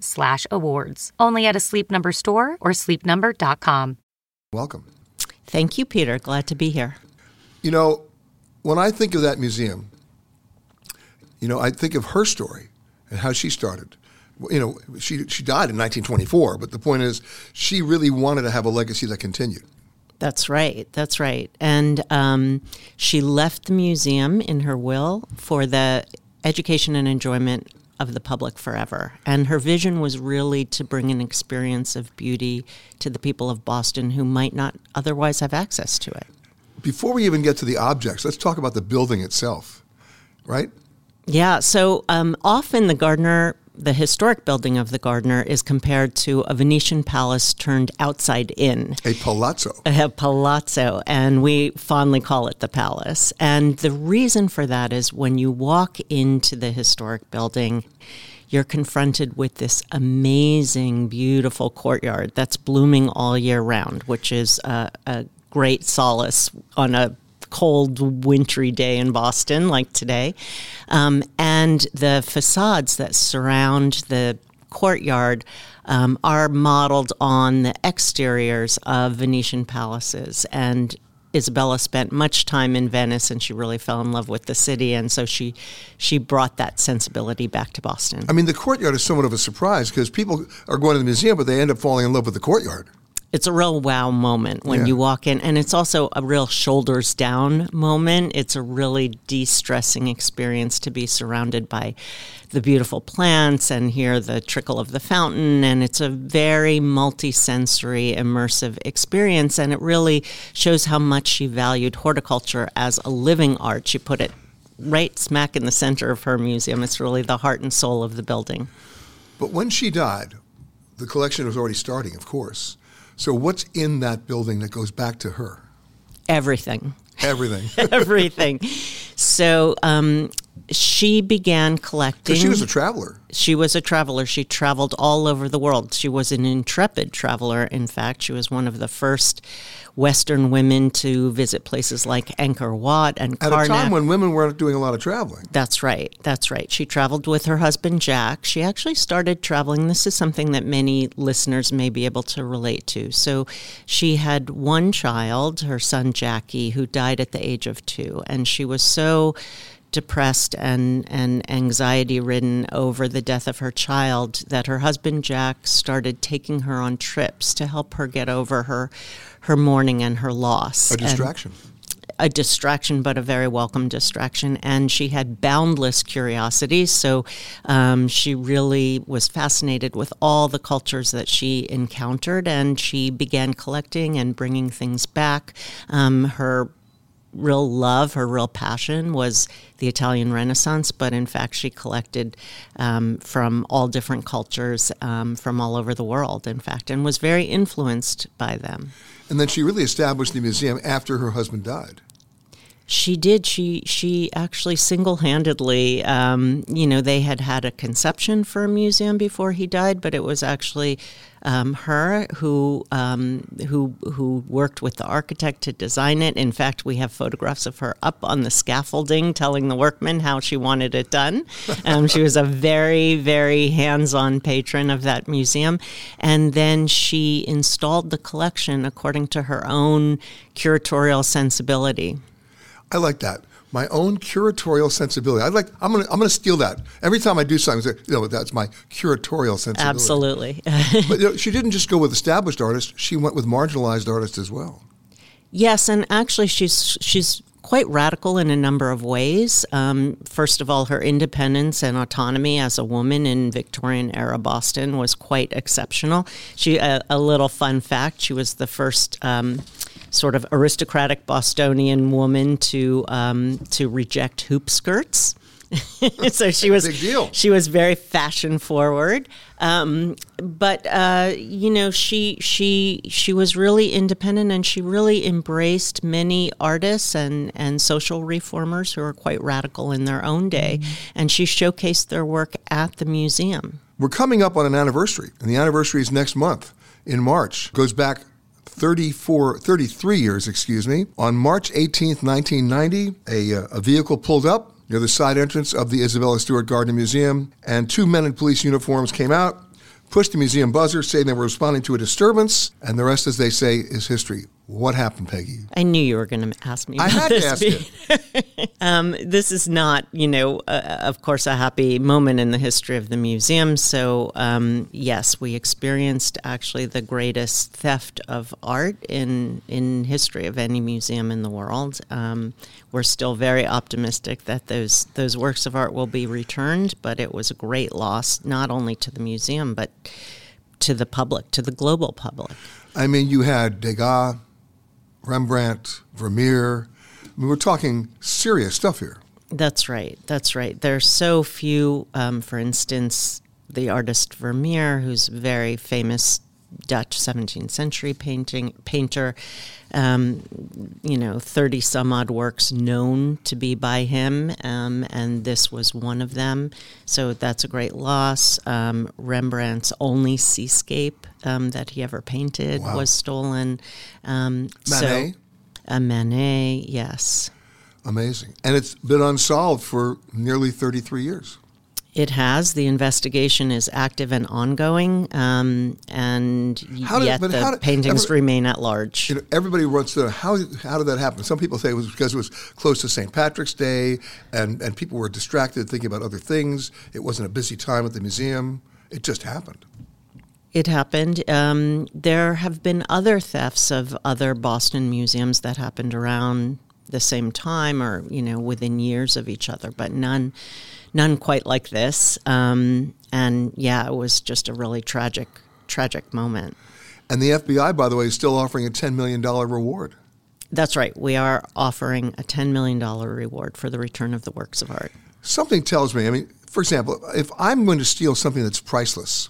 F: slash awards. Only at a Sleep Number store or sleepnumber.com.
D: Welcome.
I: Thank you, Peter. Glad to be here.
D: You know, when I think of that museum, you know, I think of her story and how she started. You know, she she died in 1924, but the point is, she really wanted to have a legacy that continued.
I: That's right. That's right. And um, she left the museum in her will for the education and enjoyment of the public forever. And her vision was really to bring an experience of beauty to the people of Boston who might not otherwise have access to it.
D: Before we even get to the objects, let's talk about the building itself, right?
I: Yeah. So um, often the Gardner, the historic building of the Gardner, is compared to a Venetian palace turned outside in.
D: A palazzo.
I: A palazzo, and we fondly call it the palace. And the reason for that is when you walk into the historic building, you're confronted with this amazing, beautiful courtyard that's blooming all year round, which is a, a great solace on a cold, wintry day in Boston like today. Um, and the facades that surround the courtyard um, are modeled on the exteriors of Venetian palaces. And Isabella spent much time in Venice and she really fell in love with the city and so she she brought that sensibility back to Boston.
D: I mean, the courtyard is somewhat of a surprise because people are going to the museum, but they end up falling in love with the courtyard.
I: It's a real wow moment when
D: Yeah.
I: you walk in, and it's also a real shoulders down moment. It's a really de stressing experience to be surrounded by the beautiful plants and hear the trickle of the fountain. And it's a very multi-sensory, immersive experience. And it really shows how much she valued horticulture as a living art. She put it right smack in the center of her museum. It's really the heart and soul of the building.
D: But when she died, the collection was already starting, of course. So, what's in that building that goes back to her?
I: Everything.
D: Everything. [LAUGHS]
I: Everything. [LAUGHS] So um, she began collecting.
D: She was a traveler.
I: She was a traveler. She traveled all over the world. She was an intrepid traveler, in fact. She was one of the first Western women to visit places like Angkor Wat and
D: At
I: Karnak.
D: a time when women weren't doing a lot of traveling.
I: That's right. That's right. She traveled with her husband, Jack. She actually started traveling. This is something that many listeners may be able to relate to. So she had one child, her son, Jackie, who died at the age of two. And she was so depressed and, and anxiety ridden over the death of her child that her husband Jack started taking her on trips to help her get over her her mourning and her loss.
D: A
I: And-
D: distraction.
I: a distraction, but a very welcome distraction. And she had boundless curiosity. So um, she really was fascinated with all the cultures that she encountered. And she began collecting and bringing things back. Um, her real love, her real passion was the Italian Renaissance, but in fact, she collected um, from all different cultures um, from all over the world, in fact, and was very influenced by them.
D: And then she really established the museum after her husband died.
I: She did. She she actually single handedly. Um, you know, they had had a conception for a museum before he died, but it was actually um, her who um, who who worked with the architect to design it. In fact, we have photographs of her up on the scaffolding, telling the workmen how she wanted it done. [LAUGHS] Um, she was a very very hands on patron of that museum, and then she installed the collection according to her own curatorial sensibility.
D: I like that. My own curatorial sensibility. I like. I'm gonna. I'm gonna steal that every time I do something. You know, that's my curatorial sensibility.
I: Absolutely. [LAUGHS]
D: but you know, she didn't just go with established artists. She went with marginalized artists as well.
I: Yes, and actually, she's she's quite radical in a number of ways. Um, first of all, her independence and autonomy as a woman in Victorian era Boston was quite exceptional. She a, a little fun fact: she was the first. Um, Sort of aristocratic Bostonian woman to um, to reject hoop skirts. [LAUGHS] so she was. She was very fashion forward, um, but uh, you know she she she was really independent, and she really embraced many artists and and social reformers who are quite radical in their own day, and she showcased their work at the museum.
D: We're coming up on an anniversary, and the anniversary is next month in March. Goes back 34, 33 years, excuse me. On March 18th, 1990, a, uh, a vehicle pulled up near the side entrance of the Isabella Stewart Gardner Museum, and two men in police uniforms came out, pushed the museum buzzer, saying they were responding to a disturbance, and the rest, as they say, is history. What happened, Peggy?
I: I knew you were going to ask me.
D: I had to
I: this,
D: ask
I: Pete. [LAUGHS] um, this is not, you know, uh, of course, a happy moment in the history of the museum. So, um, yes, we experienced actually the greatest theft of art in in history of any museum in the world. Um, we're still very optimistic that those those works of art will be returned, but it was a great loss not only to the museum but to the public, to the global public.
D: I mean, you had Degas, Rembrandt, Vermeer. I mean, we're talking serious stuff here.
I: That's right. That's right. There's so few. Um, for instance, the artist Vermeer, who's very famous Dutch 17th century painting painter. Um, you know, 30 some odd works known to be by him, um, and this was one of them. So that's a great loss. Um, Rembrandt's only seascape um, that he ever painted
D: Wow.
I: was stolen. Um,
D: Manet?
I: So, a Manet, yes.
D: Amazing. And it's been unsolved for nearly 33 years.
I: It has. The investigation is active and ongoing, um, and
D: How did-
I: yet the
D: how did-
I: paintings
D: every-
I: remain at large.
D: You know, everybody wants to know how, how did that happen? Some people say it was because it was close to St. Patrick's Day and, and people were distracted thinking about other things. It wasn't a busy time at the museum. It just happened.
I: It happened. Um, there have been other thefts of other Boston museums that happened around the same time, or you know, within years of each other, but none, none quite like this. Um, and yeah, it was just a really tragic, tragic moment.
D: And the FBI, by the way, is still offering a $10 million reward.
I: That's right. We are offering a $10 million reward for the return of the works of art.
D: Something tells me, I mean, for example, if I'm going to steal something that's priceless,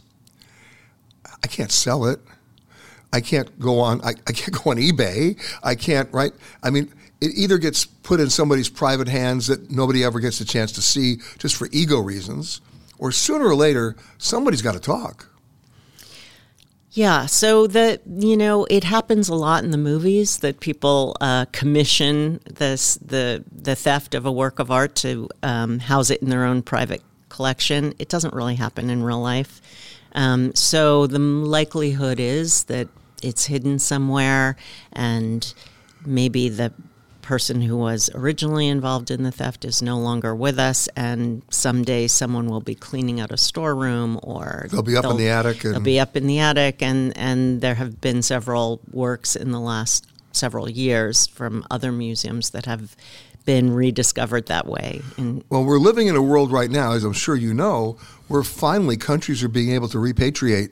D: I can't sell it. I can't go on. I, I can't go on eBay. I can't. Right. I mean, it either gets put in somebody's private hands that nobody ever gets a chance to see, just for ego reasons, or sooner or later somebody's got to talk.
I: Yeah, so the you know it happens a lot in the movies that people uh, commission this the the theft of a work of art to um, house it in their own private collection. It doesn't really happen in real life. Um, so the likelihood is that it's hidden somewhere, and maybe the person who was originally involved in the theft is no longer with us, and someday someone will be cleaning out a storeroom, or
D: they'll be up in the attic.
I: And... They'll be up in the attic, and and there have been several works in the last several years from other museums that have been rediscovered that way. And
D: well, we're living in a world right now, as I'm sure you know, where finally countries are being able to repatriate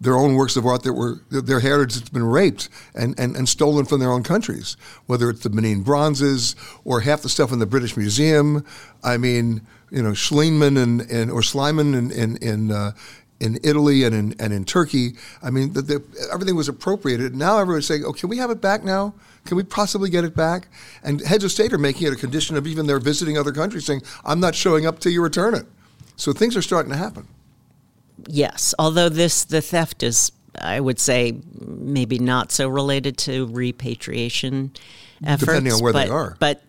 D: their own works of art that were their heritage that's been raped and, and, and stolen from their own countries, whether it's the Benin bronzes or half the stuff in the British Museum. I mean, you know, Schliemann and, and or Schliemann in in in, uh, in Italy and in and in Turkey. I mean, the, the, everything was appropriated. Now everyone's saying, "Oh, can we have it back now? Can we possibly get it back?" And heads of state are making it a condition of even their visiting other countries, saying, "I'm not showing up till you return it." So things are starting to happen
I: yes, although this the theft is, I would say, maybe not so related to repatriation efforts,
D: depending on where
I: but,
D: they are.
I: But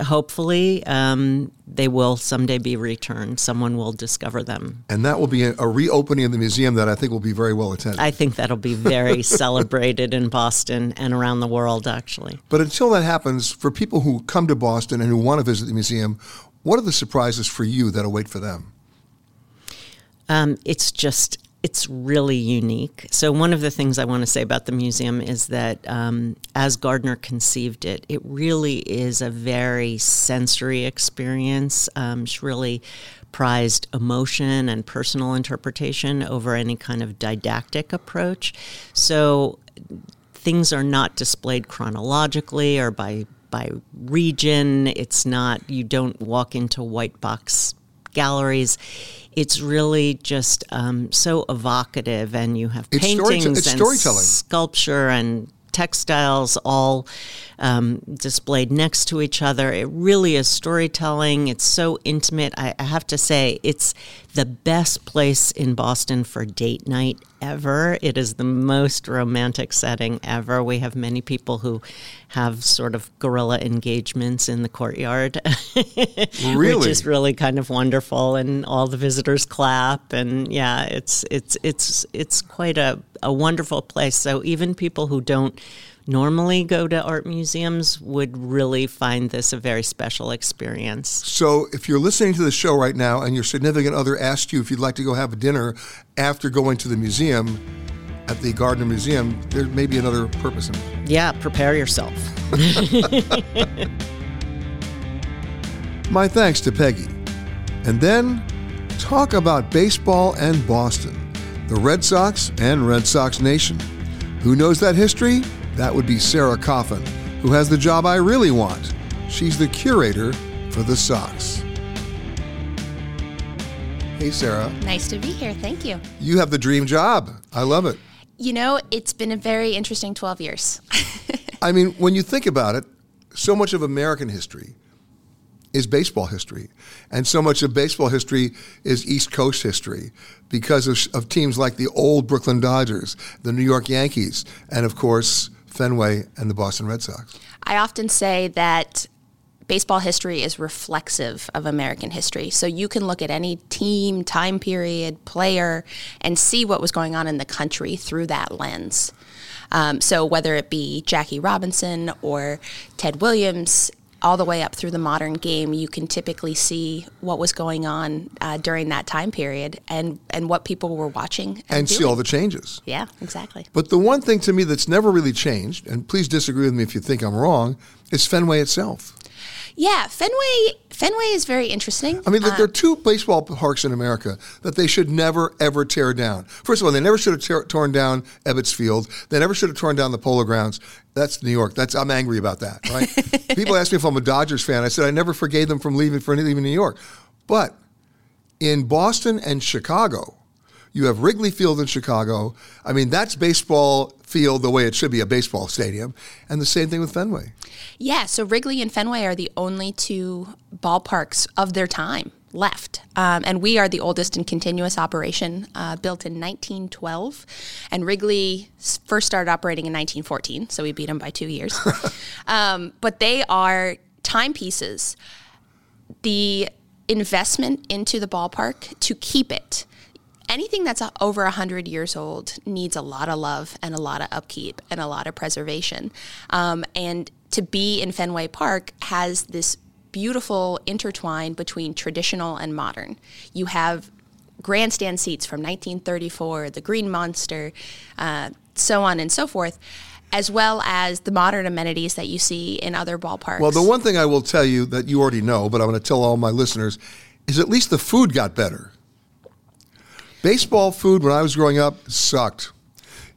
I: hopefully, um, they will someday be returned. Someone will discover them,
D: and that will be a, a, reopening of the museum that I think will be very well attended.
I: I think that'll be very [LAUGHS] celebrated in Boston and around the world, actually.
D: But until that happens, for people who come to Boston and who want to visit the museum, what are the surprises for you that await for them?
I: Um, it's just it's really unique. So one of the things I want to say about the museum is that um, as Gardner conceived it, it really is a very sensory experience. Um, she really prized emotion and personal interpretation over any kind of didactic approach. So things are not displayed chronologically or by by region. It's not you don't walk into white box galleries it's really just um, so evocative, and you have
D: it's
I: paintings
D: it's
I: and
D: storytelling.
I: sculpture and textiles all um, displayed next to each other. It really is storytelling. It's so intimate. I, I, have to say, it's the best place in Boston for date night ever. It is the most romantic setting ever. We have many people who have sort of guerrilla engagements in the courtyard, [LAUGHS]
D: really?
I: which is really kind of wonderful. And all the visitors clap, and yeah, it's it's it's it's quite a, a wonderful place. So even people who don't normally go to art museums would really find this a very special experience.
D: So, if you're listening to the show right now and your significant other asked you if you'd like to go have a dinner after going to the museum, at the Gardner Museum, there may be another purpose in it.
I: Yeah, prepare yourself. [LAUGHS]
D: My thanks to Peggy. And then, talk about baseball and Boston, the Red Sox and Red Sox Nation. Who knows that history? That would be Sarah Coffin, who has the job I really want. She's the curator for the Sox. Hey, Sarah.
J: Nice to be here. Thank you.
D: You have the dream job. I love it.
J: You know, it's been a very interesting 12 years. [LAUGHS]
D: I mean, when you think about it, so much of American history is baseball history. And so much of baseball history is East Coast history because of, of teams like the old Brooklyn Dodgers, the New York Yankees, and of course, Fenway and the Boston Red Sox.
J: I often say that baseball history is reflexive of American history. So you can look at any team, time period, player, and see what was going on in the country through that lens. Um, so whether it be Jackie Robinson or Ted Williams, all the way up through the modern game, you can typically see what was going on uh, during that time period and, and what people were watching.
D: And, and see all the changes.
J: Yeah, exactly.
D: But the one thing to me that's never really changed, and please disagree with me if you think I'm wrong, is Fenway itself.
J: Yeah, Fenway Fenway is very interesting.
D: I mean, there are uh, two baseball parks in America that they should never ever tear down. First of all, they never should have tear, torn down Ebbets Field. They never should have torn down the Polo Grounds. That's New York. That's I'm angry about that. Right? [LAUGHS] People ask me if I'm a Dodgers fan. I said I never forgave them from leaving for leaving New York. But in Boston and Chicago, you have Wrigley Field in Chicago. I mean, that's baseball field the way it should be a baseball stadium, and the same thing with Fenway.
J: Yeah, so Wrigley and Fenway are the only two ballparks of their time left. Um, and we are the oldest and continuous operation, uh, built in 1912. And Wrigley first started operating in 1914, so we beat them by two years. [LAUGHS] um, but they are timepieces. The investment into the ballpark to keep it anything that's over 100 years old needs a lot of love and a lot of upkeep and a lot of preservation. Um, and to be in Fenway Park has this beautiful intertwine between traditional and modern. You have grandstand seats from 1934, the Green Monster, uh, so on and so forth, as well as the modern amenities that you see in other ballparks.
D: Well, the one thing I will tell you that you already know, but I'm going to tell all my listeners, is at least the food got better. Baseball food when I was growing up sucked.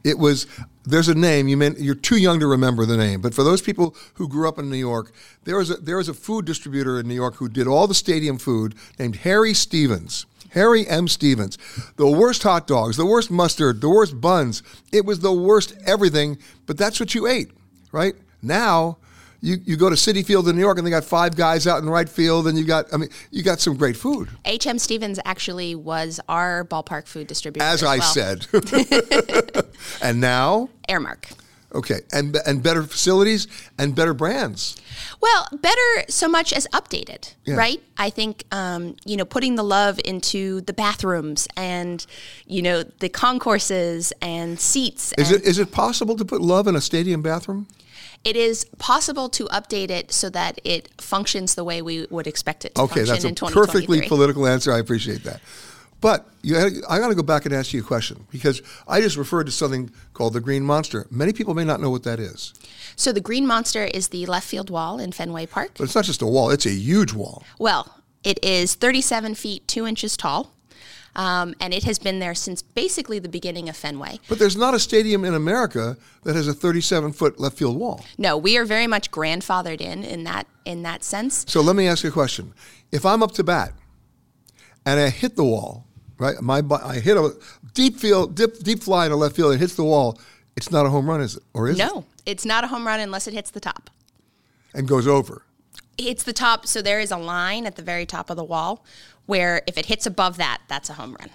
D: It was there's a name you mean you're too young to remember the name, but for those people who grew up in New York, there was a there was a food distributor in New York who did all the stadium food named Harry Stevens. Harry M. Stevens. The worst hot dogs, the worst mustard, the worst buns. It was the worst everything, but that's what you ate, right? Now you, you go to Citi Field in New York and they got five guys out in right field and you got I mean you got some great food.
J: HM Stevens actually was our ballpark food distributor.
D: As,
J: as
D: I
J: well.
D: said. [LAUGHS] [LAUGHS] and now
J: Aramark.
D: Okay, and and better facilities and better brands.
J: Well, better so much as updated,
D: Yeah.
J: right? I think um, you know putting the love into the bathrooms and you know the concourses and seats.
D: Is
J: and
D: it is it possible to put love in a stadium bathroom?
J: It is possible to update it so that it functions the way we would expect it to
D: Okay, that's a perfectly political answer. I appreciate that. But had, I got to go back and ask you a question because I just referred to something called the Green Monster. Many people may not know what that is,
J: So the Green Monster is the left field wall in Fenway Park.
D: but it's not just a wall; it's a huge wall.
J: Well, it is 37 feet 2 inches tall, um, and it has been there since basically the beginning of Fenway.
D: But there's not a stadium in America that has a 37 foot left field wall.
J: No, we are very much grandfathered in in that in that sense.
D: So let me ask you a question: If I'm up to bat and I hit the wall, right? My I hit a deep field, deep, deep fly in a left field, it hits the wall. It's not a home run, is it? Or is it?
J: No, it's not a home run unless it hits the top.
D: And goes over.
J: Hits the top, so there is a line at the very top of the wall where if it hits above that, that's a home run.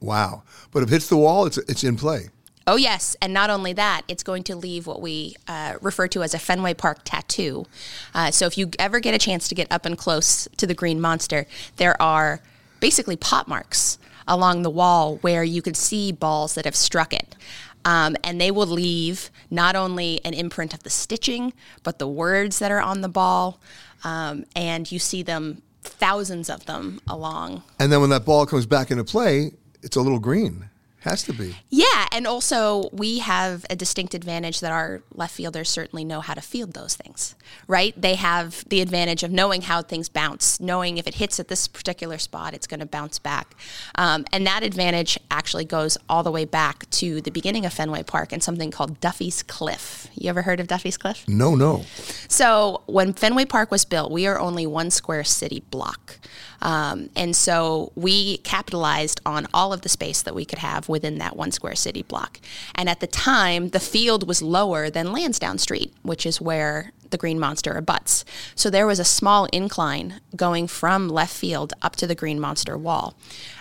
D: Wow. But if it hits the wall, it's it's in play.
J: Oh, yes. And not only that, it's going to leave what we uh, refer to as a Fenway Park tattoo. Uh, so if you ever get a chance to get up and close to the Green Monster, there are basically pot marks along the wall where you can see balls that have struck it. Um, and they will leave not only an imprint of the stitching, but the words that are on the ball. Um, and you see them, thousands of them along
D: And then when that ball comes back into play, it's a little green. Has to be.
J: Yeah, and also we have a distinct advantage that our left fielders certainly know how to field those things, right? They have the advantage of knowing how things bounce, knowing if it hits at this particular spot, it's going to bounce back. Um, and that advantage actually goes all the way back to the beginning of Fenway Park and something called Duffy's Cliff. You ever heard of Duffy's Cliff?
D: No, no.
J: So when Fenway Park was built, we are only one square city block. Um, and so we capitalized on all of the space that we could have within that one square city block. And at the time, the field was lower than Lansdowne Street, which is where the Green Monster abuts. So there was a small incline going from left field up to the Green Monster wall.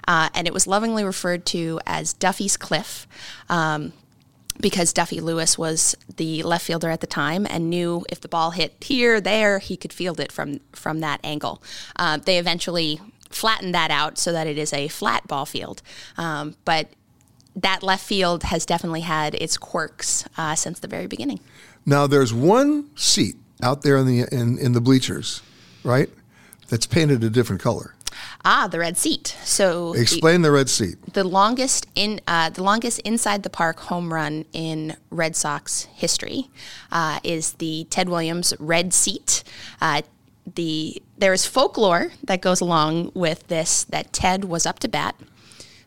J: Uh, and it was lovingly referred to as Duffy's Cliff. Um, because Duffy Lewis was the left fielder at the time and knew if the ball hit here, there, he could field it from from that angle. Uh, they eventually flattened that out so that it is a flat ball field, um, but that left field has definitely had its quirks uh, since the very beginning.
D: Now there's one seat out there in the in, in the bleachers, right? That's painted a different color.
J: Ah, the red seat. So the-
D: Explain the red seat.
J: the longest in uh, the longest inside the park home run in Red Sox history uh, is the Ted Williams red seat. Uh, the there is folklore that goes along with this that Ted was up to bat,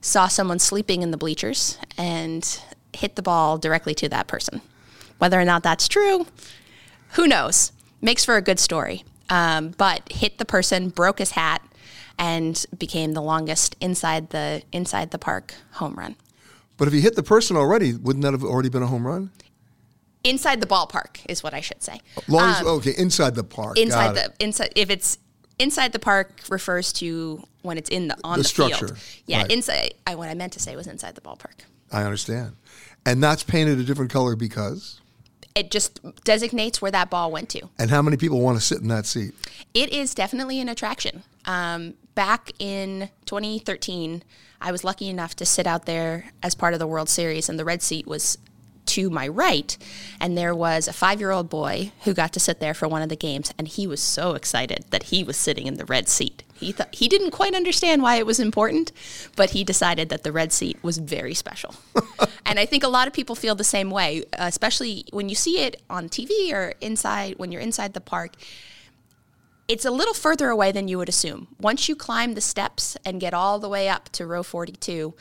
J: saw someone sleeping in the bleachers, and hit the ball directly to that person. Whether or not that's true, who knows? Makes for a good story. Um, but hit the person, broke his hat, and became the longest inside the inside the park home run.
D: But if he hit the person already, wouldn't that have already been a home run?
J: Inside the ballpark is what I should say.
D: Long as,
J: Um,
D: okay, inside the park.
J: inside the inside if it's inside the park refers to when it's in the on
D: The
J: the,
D: structure,
J: field. Yeah,
D: right.
J: inside. I, what I meant to say was inside the ballpark.
D: I understand. And that's painted a different color because?
J: It just designates where that ball went to.
D: And how many people want to sit in that seat?
J: It is definitely an attraction. Um, back in 2013, I was lucky enough to sit out there as part of the World Series, and the red seat was to my right. And there was a five year old boy who got to sit there for one of the games, and he was so excited that he was sitting in the red seat. He thought he didn't quite understand why it was important, but he decided that the red seat was very special. [LAUGHS] and I think a lot of people feel the same way, especially when you see it on TV or inside when you're inside the park it's a little further away than you would assume. Once you climb the steps and get all the way up to row 42,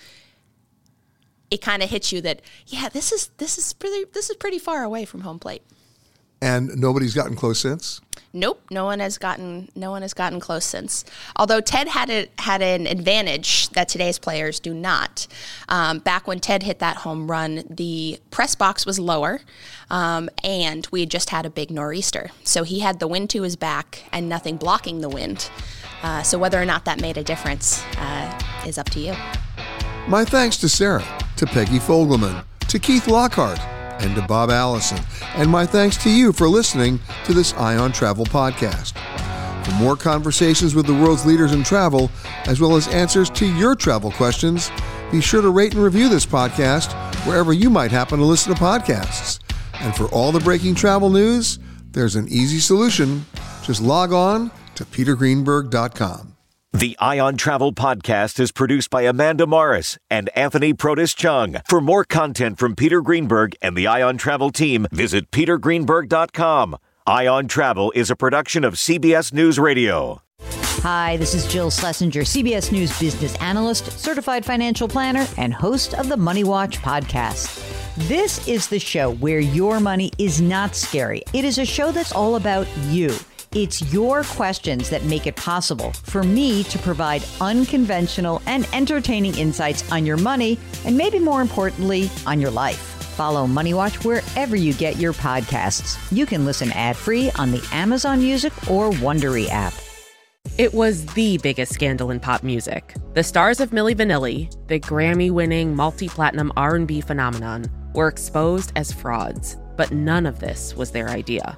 J: it kind of hits you that yeah, this is this is pretty this is pretty far away from home plate.
D: And nobody's gotten close since?
J: Nope, no one has gotten no one has gotten close since. Although Ted had a, had an advantage that today's players do not. Um, back when Ted hit that home run, the press box was lower, um, and we had just had a big nor'easter. So he had the wind to his back and nothing blocking the wind. Uh, so whether or not that made a difference uh, is up to you.
D: My thanks to Sarah, to Peggy Fogelman, to Keith Lockhart, and to Bob Allison. And my thanks to you for listening to this Eye on Travel podcast. For more conversations with the world's leaders in travel, as well as answers to your travel questions, be sure to rate and review this podcast wherever you might happen to listen to podcasts. And for all the breaking travel news, there's an easy solution. Just log on to petergreenberg.com.
C: The Eye on Travel Podcast is produced by Amanda Morris and Anthony Protis Chung. For more content from Peter Greenberg and the Eye on Travel team, visit petergreenberg.com. Eye on Travel is a production of CBS News Radio.
K: Hi, this is Jill Schlesinger, CBS News business analyst, certified financial planner, and host of the Money Watch podcast. This is the show where your money is not scary. It is a show that's all about you. It's your questions that make it possible for me to provide unconventional and entertaining insights on your money, and maybe more importantly, on your life. Follow Money Watch wherever you get your podcasts. You can listen ad-free on the Amazon Music or Wondery app.
L: It was the biggest scandal in pop music. The stars of Milli Vanilli, the Grammy-winning multi-platinum R&B phenomenon, were exposed as frauds, but none of this was their idea.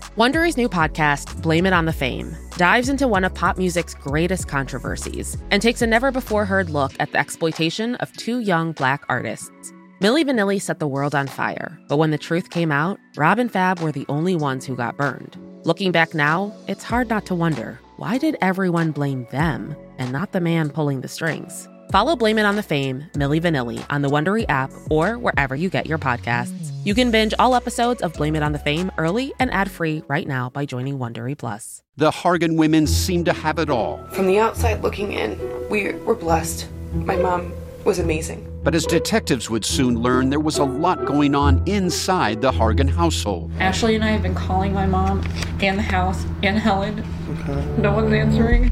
L: Wondery's new podcast, Blame It on the Fame, dives into one of pop music's greatest controversies and takes a never before heard look at the exploitation of two young black artists. Milli Vanilli set the world on fire, but when the truth came out, Rob and Fab were the only ones who got burned. Looking back now, it's hard not to wonder why did everyone blame them and not the man pulling the strings? Follow Blame It on the Fame, Milli Vanilli on the Wondery app or wherever you get your podcasts. You can binge all episodes of Blame It on the Fame early and ad-free right now by joining Wondery Plus.
M: The Hargan women seem to have it all.
N: From the outside looking in, we were blessed. My mom was amazing.
M: But as detectives would soon learn, there was a lot going on inside the Hargan household.
O: Ashley and I have been calling my mom and the house and Helen. No one's answering.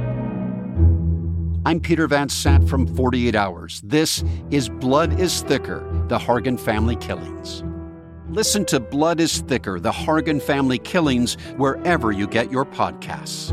M: I'm Peter Van Sant from 48 Hours. This is Blood is Thicker The Hargan Family Killings. Listen to Blood is Thicker The Hargan Family Killings wherever you get your podcasts.